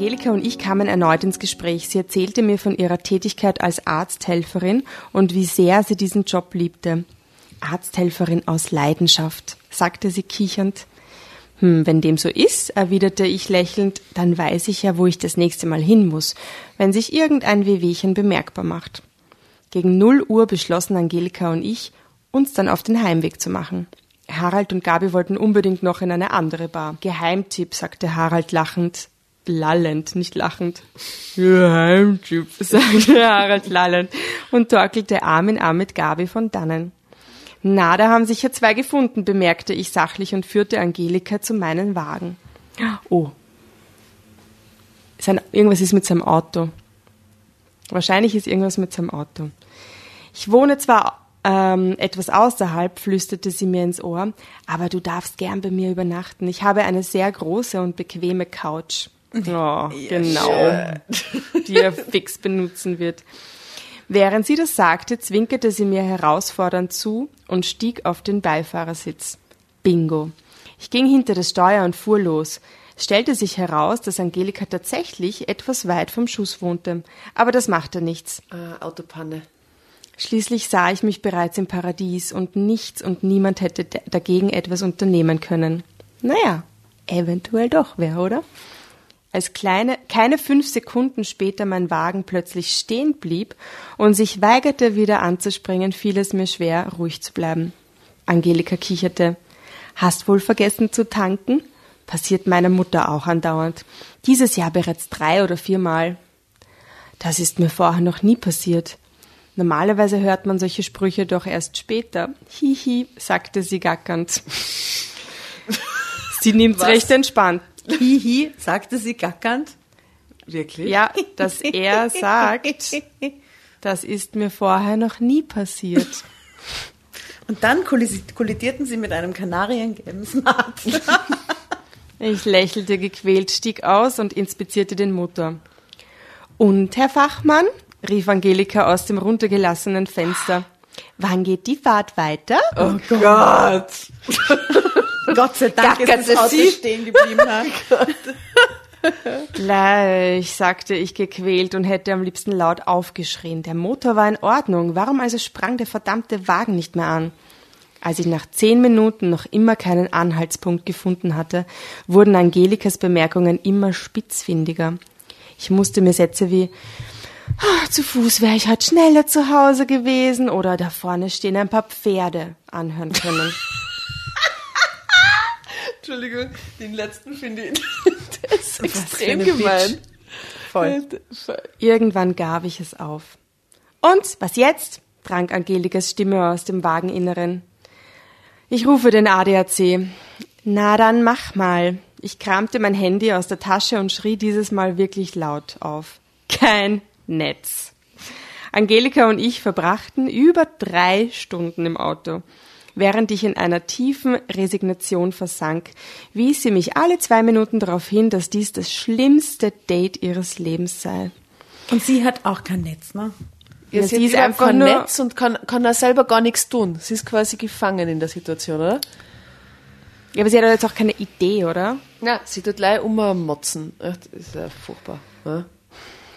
Angelika und ich kamen erneut ins Gespräch. Sie erzählte mir von ihrer Tätigkeit als Arzthelferin und wie sehr sie diesen Job liebte. Arzthelferin aus Leidenschaft, sagte sie kichernd. Hm, wenn dem so ist, erwiderte ich lächelnd, dann weiß ich ja, wo ich das nächste Mal hin muss, wenn sich irgendein Wehwehchen bemerkbar macht. Gegen null Uhr beschlossen Angelika und ich, uns dann auf den Heimweg zu machen. Harald und Gabi wollten unbedingt noch in eine andere Bar. Geheimtipp, sagte Harald lachend. Lallend, nicht lachend. Geheimtipp, sagte Harald lallend und torkelte Arm in Arm mit Gabi von dannen. Na, da haben sich ja zwei gefunden, bemerkte ich sachlich und führte Angelika zu meinem Wagen. Oh. Sein, irgendwas ist mit seinem Auto. Wahrscheinlich ist irgendwas mit seinem Auto. Ich wohne zwar ähm, etwas außerhalb, flüsterte sie mir ins Ohr, aber du darfst gern bei mir übernachten. Ich habe eine sehr große und bequeme Couch. Oh, genau. Die er fix benutzen wird. Während sie das sagte, zwinkerte sie mir herausfordernd zu und stieg auf den Beifahrersitz. Bingo. Ich ging hinter das Steuer und fuhr los. Es stellte sich heraus, dass Angelika tatsächlich etwas weit vom Schuss wohnte. Aber das machte nichts. Äh, Autopanne. Schließlich sah ich mich bereits im Paradies und nichts und niemand hätte dagegen etwas unternehmen können. Naja, eventuell doch wer, oder? Als kleine, keine fünf Sekunden später mein Wagen plötzlich stehen blieb und sich weigerte, wieder anzuspringen, fiel es mir schwer, ruhig zu bleiben. Angelika kicherte. Hast wohl vergessen zu tanken? Passiert meiner Mutter auch andauernd. Dieses Jahr bereits drei oder viermal. Das ist mir vorher noch nie passiert. Normalerweise hört man solche Sprüche doch erst später. Hihi, sagte sie gackernd. sie nimmt's recht entspannt. Hihi, sagte sie gackernd. Wirklich? Ja, dass er sagt, das ist mir vorher noch nie passiert. Und dann kollidierten sie mit einem kanariengelben Smart. ich lächelte gequält, stieg aus und inspizierte den Motor. Und, Herr Fachmann? rief Angelika aus dem runtergelassenen Fenster. Wann geht die Fahrt weiter? Oh Gott! Gott sei Dank Gackerte ist das Auto sie? stehen geblieben. Gleich, sagte ich gequält und hätte am liebsten laut aufgeschrien. Der Motor war in Ordnung. Warum also sprang der verdammte Wagen nicht mehr an? Als ich nach zehn Minuten noch immer keinen Anhaltspunkt gefunden hatte, wurden Angelikas Bemerkungen immer spitzfindiger. Ich musste mir Sätze wie "Ah, zu Fuß wäre ich halt schneller zu Hause gewesen oder da vorne stehen ein paar Pferde anhören können. Entschuldigung, den letzten finde ich extrem gemein. Voll. Irgendwann gab ich es auf. Und was jetzt? drang Angelikas Stimme aus dem Wageninneren. Ich rufe den ADAC. Na dann mach mal. Ich kramte mein Handy aus der Tasche und schrie dieses Mal wirklich laut auf. Kein Netz. Angelika und ich verbrachten über drei Stunden im Auto. Während ich in einer tiefen Resignation versank, wies sie mich alle zwei Minuten darauf hin, dass dies das schlimmste Date ihres Lebens sei. Und sie hat auch kein Netz, ne? Ja, Ja, sie sie ist einfach einfach nur- Netz und kann, kann da selber gar nichts tun. Sie ist quasi gefangen in der Situation, oder? Ja, aber sie hat jetzt auch keine Idee, oder? Ja, sie tut gleich ummotzen. Das ist ja furchtbar. Ja?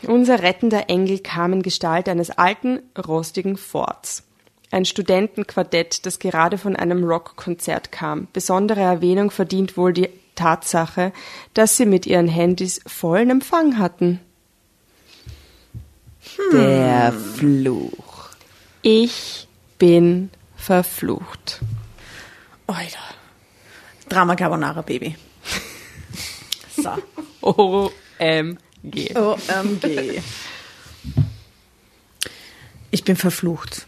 Unser rettender Engel kam in Gestalt eines alten, rostigen Forts. Ein Studentenquartett, das gerade von einem Rockkonzert kam. Besondere Erwähnung verdient wohl die Tatsache, dass sie mit ihren Handys vollen Empfang hatten. Der Fluch. Ich bin verflucht. Alter. Drama Carbonara Baby. So. OMG. OMG. Ich bin verflucht.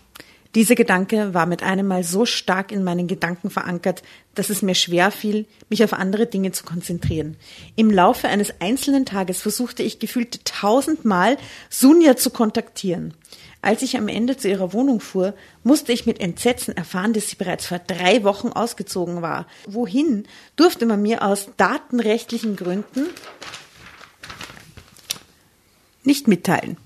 Dieser Gedanke war mit einem Mal so stark in meinen Gedanken verankert, dass es mir schwer fiel, mich auf andere Dinge zu konzentrieren. Im Laufe eines einzelnen Tages versuchte ich gefühlte tausendmal, Sunja zu kontaktieren. Als ich am Ende zu ihrer Wohnung fuhr, musste ich mit Entsetzen erfahren, dass sie bereits vor drei Wochen ausgezogen war. Wohin durfte man mir aus datenrechtlichen Gründen nicht mitteilen.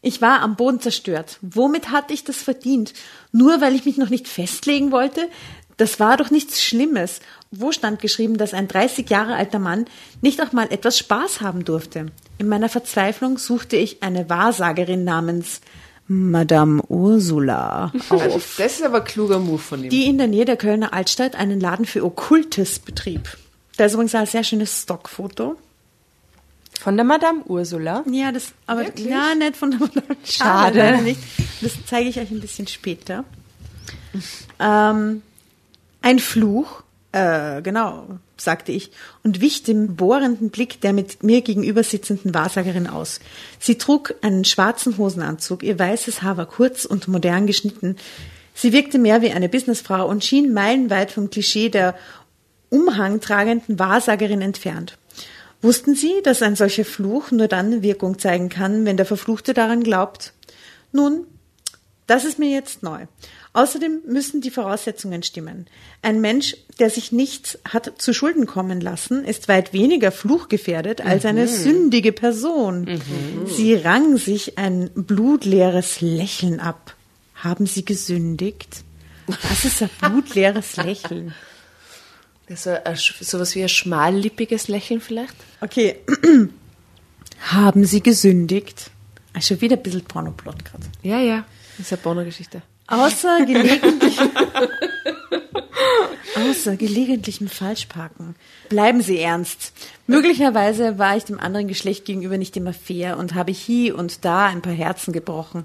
Ich war am Boden zerstört. Womit hatte ich das verdient? Nur weil ich mich noch nicht festlegen wollte? Das war doch nichts Schlimmes. Wo stand geschrieben, dass ein 30 Jahre alter Mann nicht auch mal etwas Spaß haben durfte? In meiner Verzweiflung suchte ich eine Wahrsagerin namens Madame Ursula auf, Das ist aber kluger Move von ihm. die in der Nähe der Kölner Altstadt einen Laden für Okkultes betrieb. Da ist übrigens ein sehr schönes Stockfoto. Von der Madame Ursula. Ja, das, aber ja, nicht von der Madame. Schade. leider nicht. Das zeige ich euch ein bisschen später. Ähm, ein Fluch, äh, genau. sagte ich und wich dem bohrenden Blick der mit mir gegenüber sitzenden Wahrsagerin aus. Sie trug einen schwarzen Hosenanzug, ihr weißes Haar war kurz und modern geschnitten. Sie wirkte mehr wie eine Businessfrau und schien meilenweit vom Klischee der umhangtragenden Wahrsagerin entfernt. Wussten Sie, dass ein solcher Fluch nur dann Wirkung zeigen kann, wenn der Verfluchte daran glaubt? Nun, das ist mir jetzt neu. Außerdem müssen die Voraussetzungen stimmen. Ein Mensch, der sich nichts hat zu Schulden kommen lassen, ist weit weniger fluchgefährdet als eine Mhm. sündige Person. Sie rang sich ein blutleeres Lächeln ab. Haben Sie gesündigt? Was ist ein blutleeres Lächeln? So sowas wie ein schmallippiges Lächeln vielleicht? Okay. Haben Sie gesündigt? Ah, Schon wieder ein bisschen Pornoplot gerade. Ja, ja. Das ist eine Pornogeschichte. Außer gelegentlichem, außer gelegentlichem Falschparken. Bleiben Sie ernst. Möglicherweise war ich dem anderen Geschlecht gegenüber nicht immer fair und habe hier und da ein paar Herzen gebrochen.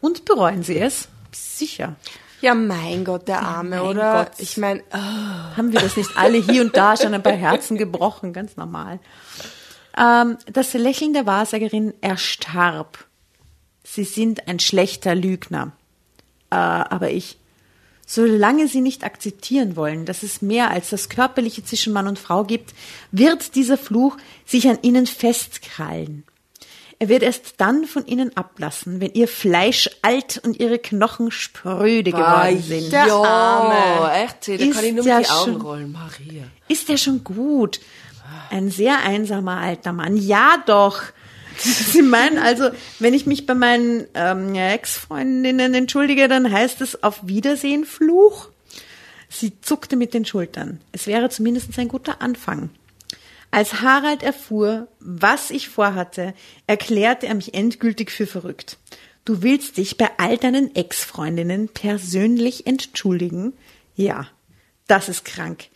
Und bereuen Sie es? Sicher. Ja, mein Gott, der Arme, mein oder? Gott. Ich meine, Haben wir das nicht alle hier und da schon ein paar Herzen gebrochen? Ganz normal. Ähm, das Lächeln der Wahrsagerin erstarb. Sie sind ein schlechter Lügner. Äh, aber ich, solange Sie nicht akzeptieren wollen, dass es mehr als das Körperliche zwischen Mann und Frau gibt, wird dieser Fluch sich an Ihnen festkrallen. Er wird erst dann von Ihnen ablassen, wenn Ihr Fleisch alt und Ihre Knochen spröde geworden sind. Der ja, Arme. echt, da Ist kann ich nur ja mit die Augen schon- rollen, Maria. Ist er schon gut? Ein sehr einsamer alter Mann. Ja, doch. Sie meinen also, wenn ich mich bei meinen ähm, Ex-Freundinnen entschuldige, dann heißt es auf Wiedersehen Fluch? Sie zuckte mit den Schultern. Es wäre zumindest ein guter Anfang. Als Harald erfuhr, was ich vorhatte, erklärte er mich endgültig für verrückt. Du willst dich bei all deinen Ex-Freundinnen persönlich entschuldigen? Ja, das ist krank.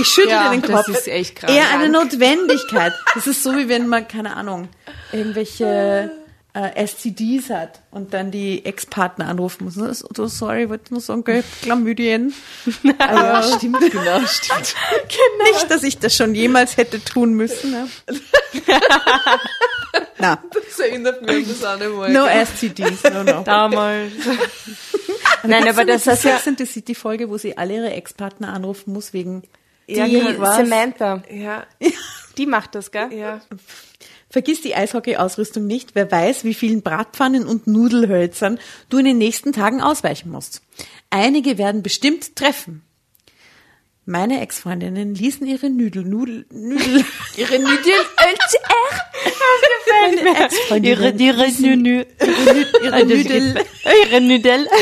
Ich schüttle Ja, den das Kopf. ist echt krank. Eher eine Notwendigkeit. Das ist so, wie wenn man, keine Ahnung, irgendwelche äh, STDs hat und dann die Ex-Partner anrufen muss. Das ist- Oh, sorry, wollte nur sagen, gell, Chlamydien. ah, ja, stimmt. Genau, stimmt. Nicht, dass ich das schon jemals hätte tun müssen. Ne? Na, Das erinnert mich an das Mal. no STDs, no, no. damals. Nein, aber das ist ja, and the City Folge, wo sie alle ihre Ex-Partner anrufen muss wegen die die was? Samantha, Ja, die macht das, gell? ja. Vergiss die Eishockey-Ausrüstung nicht. Wer weiß, wie vielen Bratpfannen und Nudelhölzern du in den nächsten Tagen ausweichen musst. Einige werden bestimmt treffen. Meine Ex-Freundinnen ließen ihre Nudel, Nudel, Nudel, ihre Nudel, meine Ex-Freundinnen ihre Nünü, ihre Nudel, ihre Nüdel.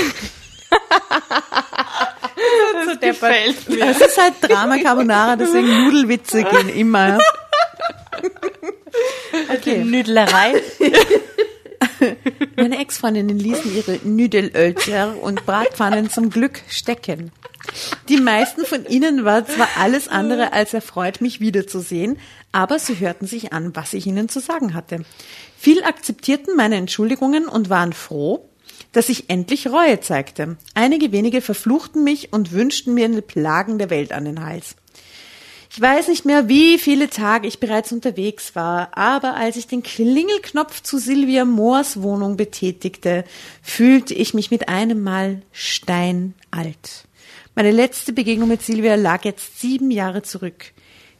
das gefällt mir. Es ist halt Drama Carbonara, deswegen Nudelwitze gehen immer. Okay. Nüdlerei. Meine Ex-Freundinnen ließen ihre Nüdelölzer und Bratpfannen zum Glück stecken. Die meisten von ihnen war zwar alles andere als erfreut, mich wiederzusehen, aber sie hörten sich an, was ich ihnen zu sagen hatte. Viel akzeptierten meine Entschuldigungen und waren froh, dass ich endlich Reue zeigte. Einige wenige verfluchten mich und wünschten mir eine Plagen der Welt an den Hals. Ich weiß nicht mehr, wie viele Tage ich bereits unterwegs war, aber als ich den Klingelknopf zu Silvia Moors Wohnung betätigte, fühlte ich mich mit einem Mal steinalt. Meine letzte Begegnung mit Silvia lag jetzt sieben Jahre zurück.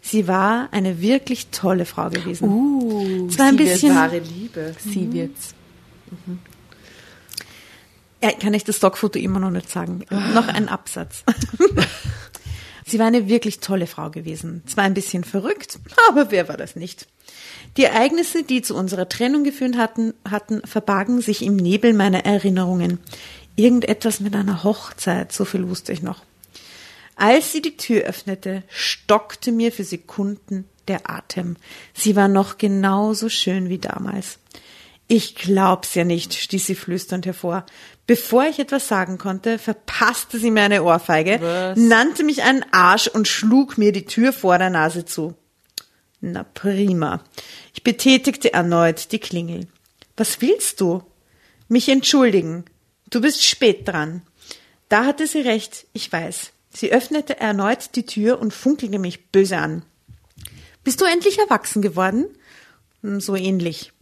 Sie war eine wirklich tolle Frau gewesen. Uh, es war ein bisschen, Wahre Liebe. Sie wird's. ja, kann ich das Stockfoto immer noch nicht sagen. Noch ein Absatz. Sie war eine wirklich tolle Frau gewesen. Zwar ein bisschen verrückt, aber wer war das nicht? Die Ereignisse, die zu unserer Trennung geführt hatten, hatten, verbargen sich im Nebel meiner Erinnerungen. Irgendetwas mit einer Hochzeit, so viel wusste ich noch. Als sie die Tür öffnete, stockte mir für Sekunden der Atem. Sie war noch genauso schön wie damals. Ich glaub's ja nicht, stieß sie flüsternd hervor. Bevor ich etwas sagen konnte, verpasste sie mir eine Ohrfeige, nannte mich einen Arsch und schlug mir die Tür vor der Nase zu. Na prima. Ich betätigte erneut die Klingel. Was willst du? Mich entschuldigen. Du bist spät dran. Da hatte sie recht, ich weiß. Sie öffnete erneut die Tür und funkelte mich böse an. Bist du endlich erwachsen geworden? Hm, So ähnlich.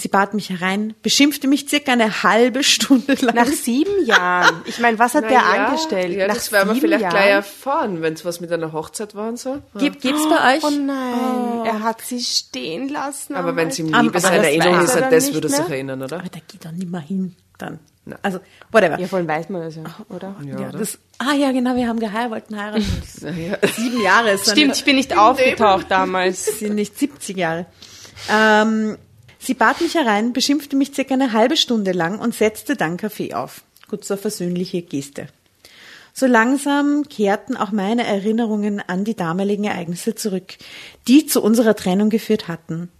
Sie bat mich herein, beschimpfte mich circa eine halbe Stunde lang. Nach sieben Jahren. Ich meine, was hat der Naja, angestellt? Ja, Nach das werden wir sieben vielleicht Jahren? gleich erfahren, wenn es was mit einer Hochzeit war und so. Gib, gibt's bei euch? Oh nein, er hat sie stehen lassen. Aber wenn sie im Altar. Liebe Aber seine das Erinnerung ist, er an das würde er sich erinnern, oder? Aber da geht doch nicht mehr hin dann. Also, whatever. Ja, vorhin weiß man das ja, oder? Ja, das, ah ja, genau, wir haben geheiratet, wollten heiraten. Sieben Jahre ist Stimmt, ich bin nicht aufgetaucht damals. sind nicht 70 Jahre. Ähm, sie bat mich herein, beschimpfte mich circa eine halbe Stunde lang und setzte dann Kaffee auf. Gut, eine versöhnliche Geste. So langsam kehrten auch meine Erinnerungen an die damaligen Ereignisse zurück, die zu unserer Trennung geführt hatten.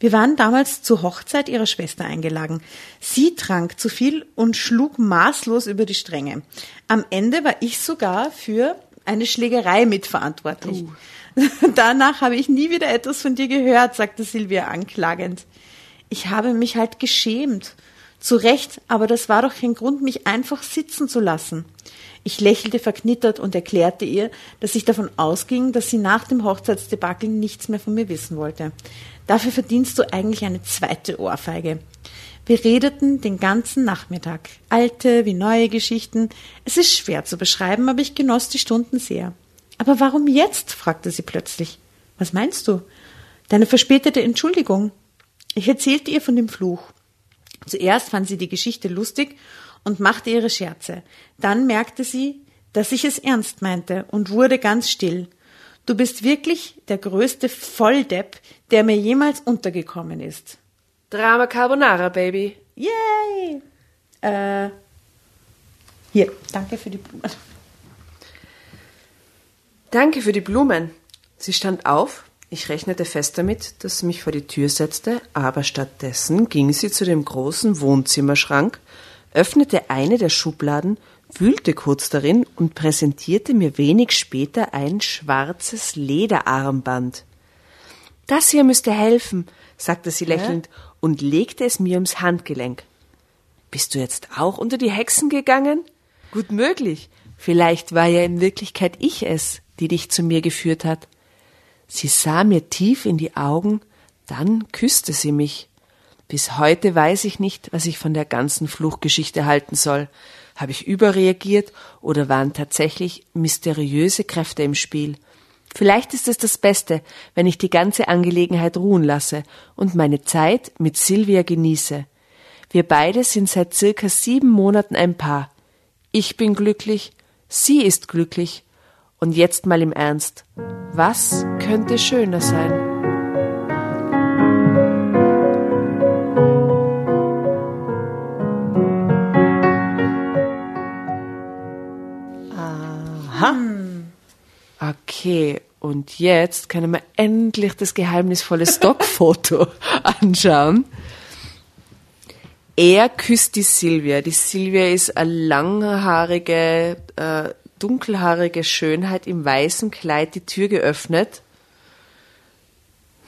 Wir waren damals zur Hochzeit ihrer Schwester eingeladen. Sie trank zu viel und schlug maßlos über die Stränge. Am Ende war ich sogar für eine Schlägerei mitverantwortlich. Danach habe ich nie wieder etwas von dir gehört, sagte Silvia anklagend. Ich habe mich halt geschämt. Zu Recht, aber das war doch kein Grund, mich einfach sitzen zu lassen. Ich lächelte verknittert und erklärte ihr, dass ich davon ausging, dass sie nach dem Hochzeitsdebakel nichts mehr von mir wissen wollte. Dafür verdienst du eigentlich eine zweite Ohrfeige. Wir redeten den ganzen Nachmittag. Alte wie neue Geschichten. Es ist schwer zu beschreiben, aber ich genoss die Stunden sehr. Aber warum jetzt? fragte sie plötzlich. Was meinst du? Deine verspätete Entschuldigung. Ich erzählte ihr von dem Fluch. Zuerst fand sie die Geschichte lustig und machte ihre Scherze. Dann merkte sie, dass ich es ernst meinte und wurde ganz still. Du bist wirklich der größte Volldepp, der mir jemals untergekommen ist. Drama Carbonara, Baby. Yay! Äh, hier, danke für die Blumen. Danke für die Blumen. Sie stand auf. Ich rechnete fest damit, dass sie mich vor die Tür setzte, aber stattdessen ging sie zu dem großen Wohnzimmerschrank, öffnete eine der Schubladen, wühlte kurz darin und präsentierte mir wenig später ein schwarzes Lederarmband. Das hier müsste helfen, sagte sie lächelnd und legte es mir ums Handgelenk. Bist du jetzt auch unter die Hexen gegangen? Gut möglich. Vielleicht war ja in Wirklichkeit ich es, die dich zu mir geführt hat. Sie sah mir tief in die Augen, dann küsste sie mich. Bis heute weiß ich nicht, was ich von der ganzen Fluchgeschichte halten soll. Habe ich überreagiert oder waren tatsächlich mysteriöse Kräfte im Spiel? Vielleicht ist es das Beste, wenn ich die ganze Angelegenheit ruhen lasse und meine Zeit mit Silvia genieße. Wir beide sind seit circa sieben Monaten ein Paar. Ich bin glücklich, sie ist glücklich. Und jetzt mal im Ernst. Was könnte schöner sein? Aha. Okay, und jetzt können wir endlich das geheimnisvolle Stockfoto anschauen. Er küsst die Silvia. Die Silvia ist eine langhaarige, äh, dunkelhaarige Schönheit im weißen Kleid, die Tür geöffnet.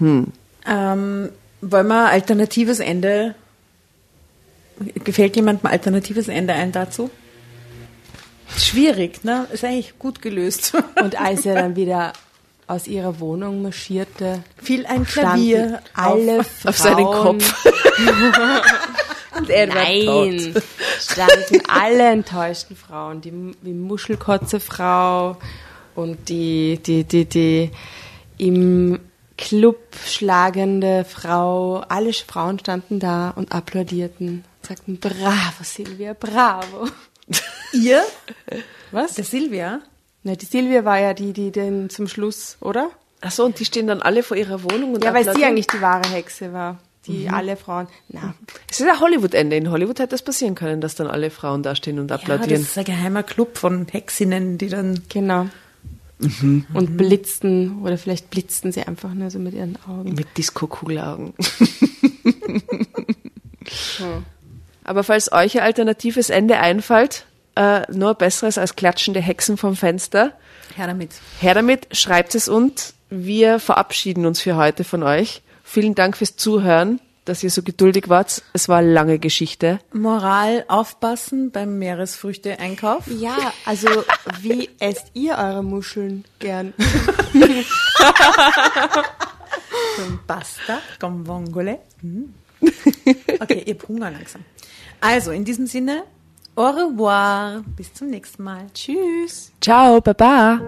Ähm, wollen wir alternatives Ende? Gefällt jemandem alternatives Ende ein dazu? Schwierig, ne? Ist eigentlich gut gelöst. Und als er dann wieder aus ihrer Wohnung marschierte, Viel ein Klavier alle auf, Frauen, auf seinen Kopf. und er Nein, standen alle enttäuschten Frauen, die, die Muschelkotze-Frau und die, die, die, die im Club schlagende Frau. Alle Frauen standen da und applaudierten, sagten, bravo Silvia, bravo. Ihr? Was? Der Silvia? Na, die Silvia war ja die, die den zum Schluss, oder? Ach so, und die stehen dann alle vor ihrer Wohnung und Ja, weil sie eigentlich die wahre Hexe war. Die alle Frauen. Na, Es ist ein Hollywood-Ende. In Hollywood hätte das passieren können, dass dann alle Frauen da stehen und Ja, das applaudieren. ist ein geheimer Club von Hexinnen, die dann genau. Und blitzten, oder vielleicht blitzten sie einfach nur so mit ihren Augen. Mit Disco-Kugelaugen. Aber falls euch ein alternatives Ende einfällt, äh, nur besseres als klatschende Hexen vom Fenster, her damit. her damit, schreibt es uns. Wir verabschieden uns für heute von euch. Vielen Dank fürs Zuhören. dass ihr so geduldig wart. Es war eine lange Geschichte. Moral aufpassen beim Meeresfrüchte-Einkauf. Ja, also wie esst ihr eure Muscheln gern? Con Pasta, con vongole. Hm. Okay, ihr habt Hunger langsam. Also, in diesem Sinne, au revoir. Bis zum nächsten Mal. Tschüss. Ciao, Baba.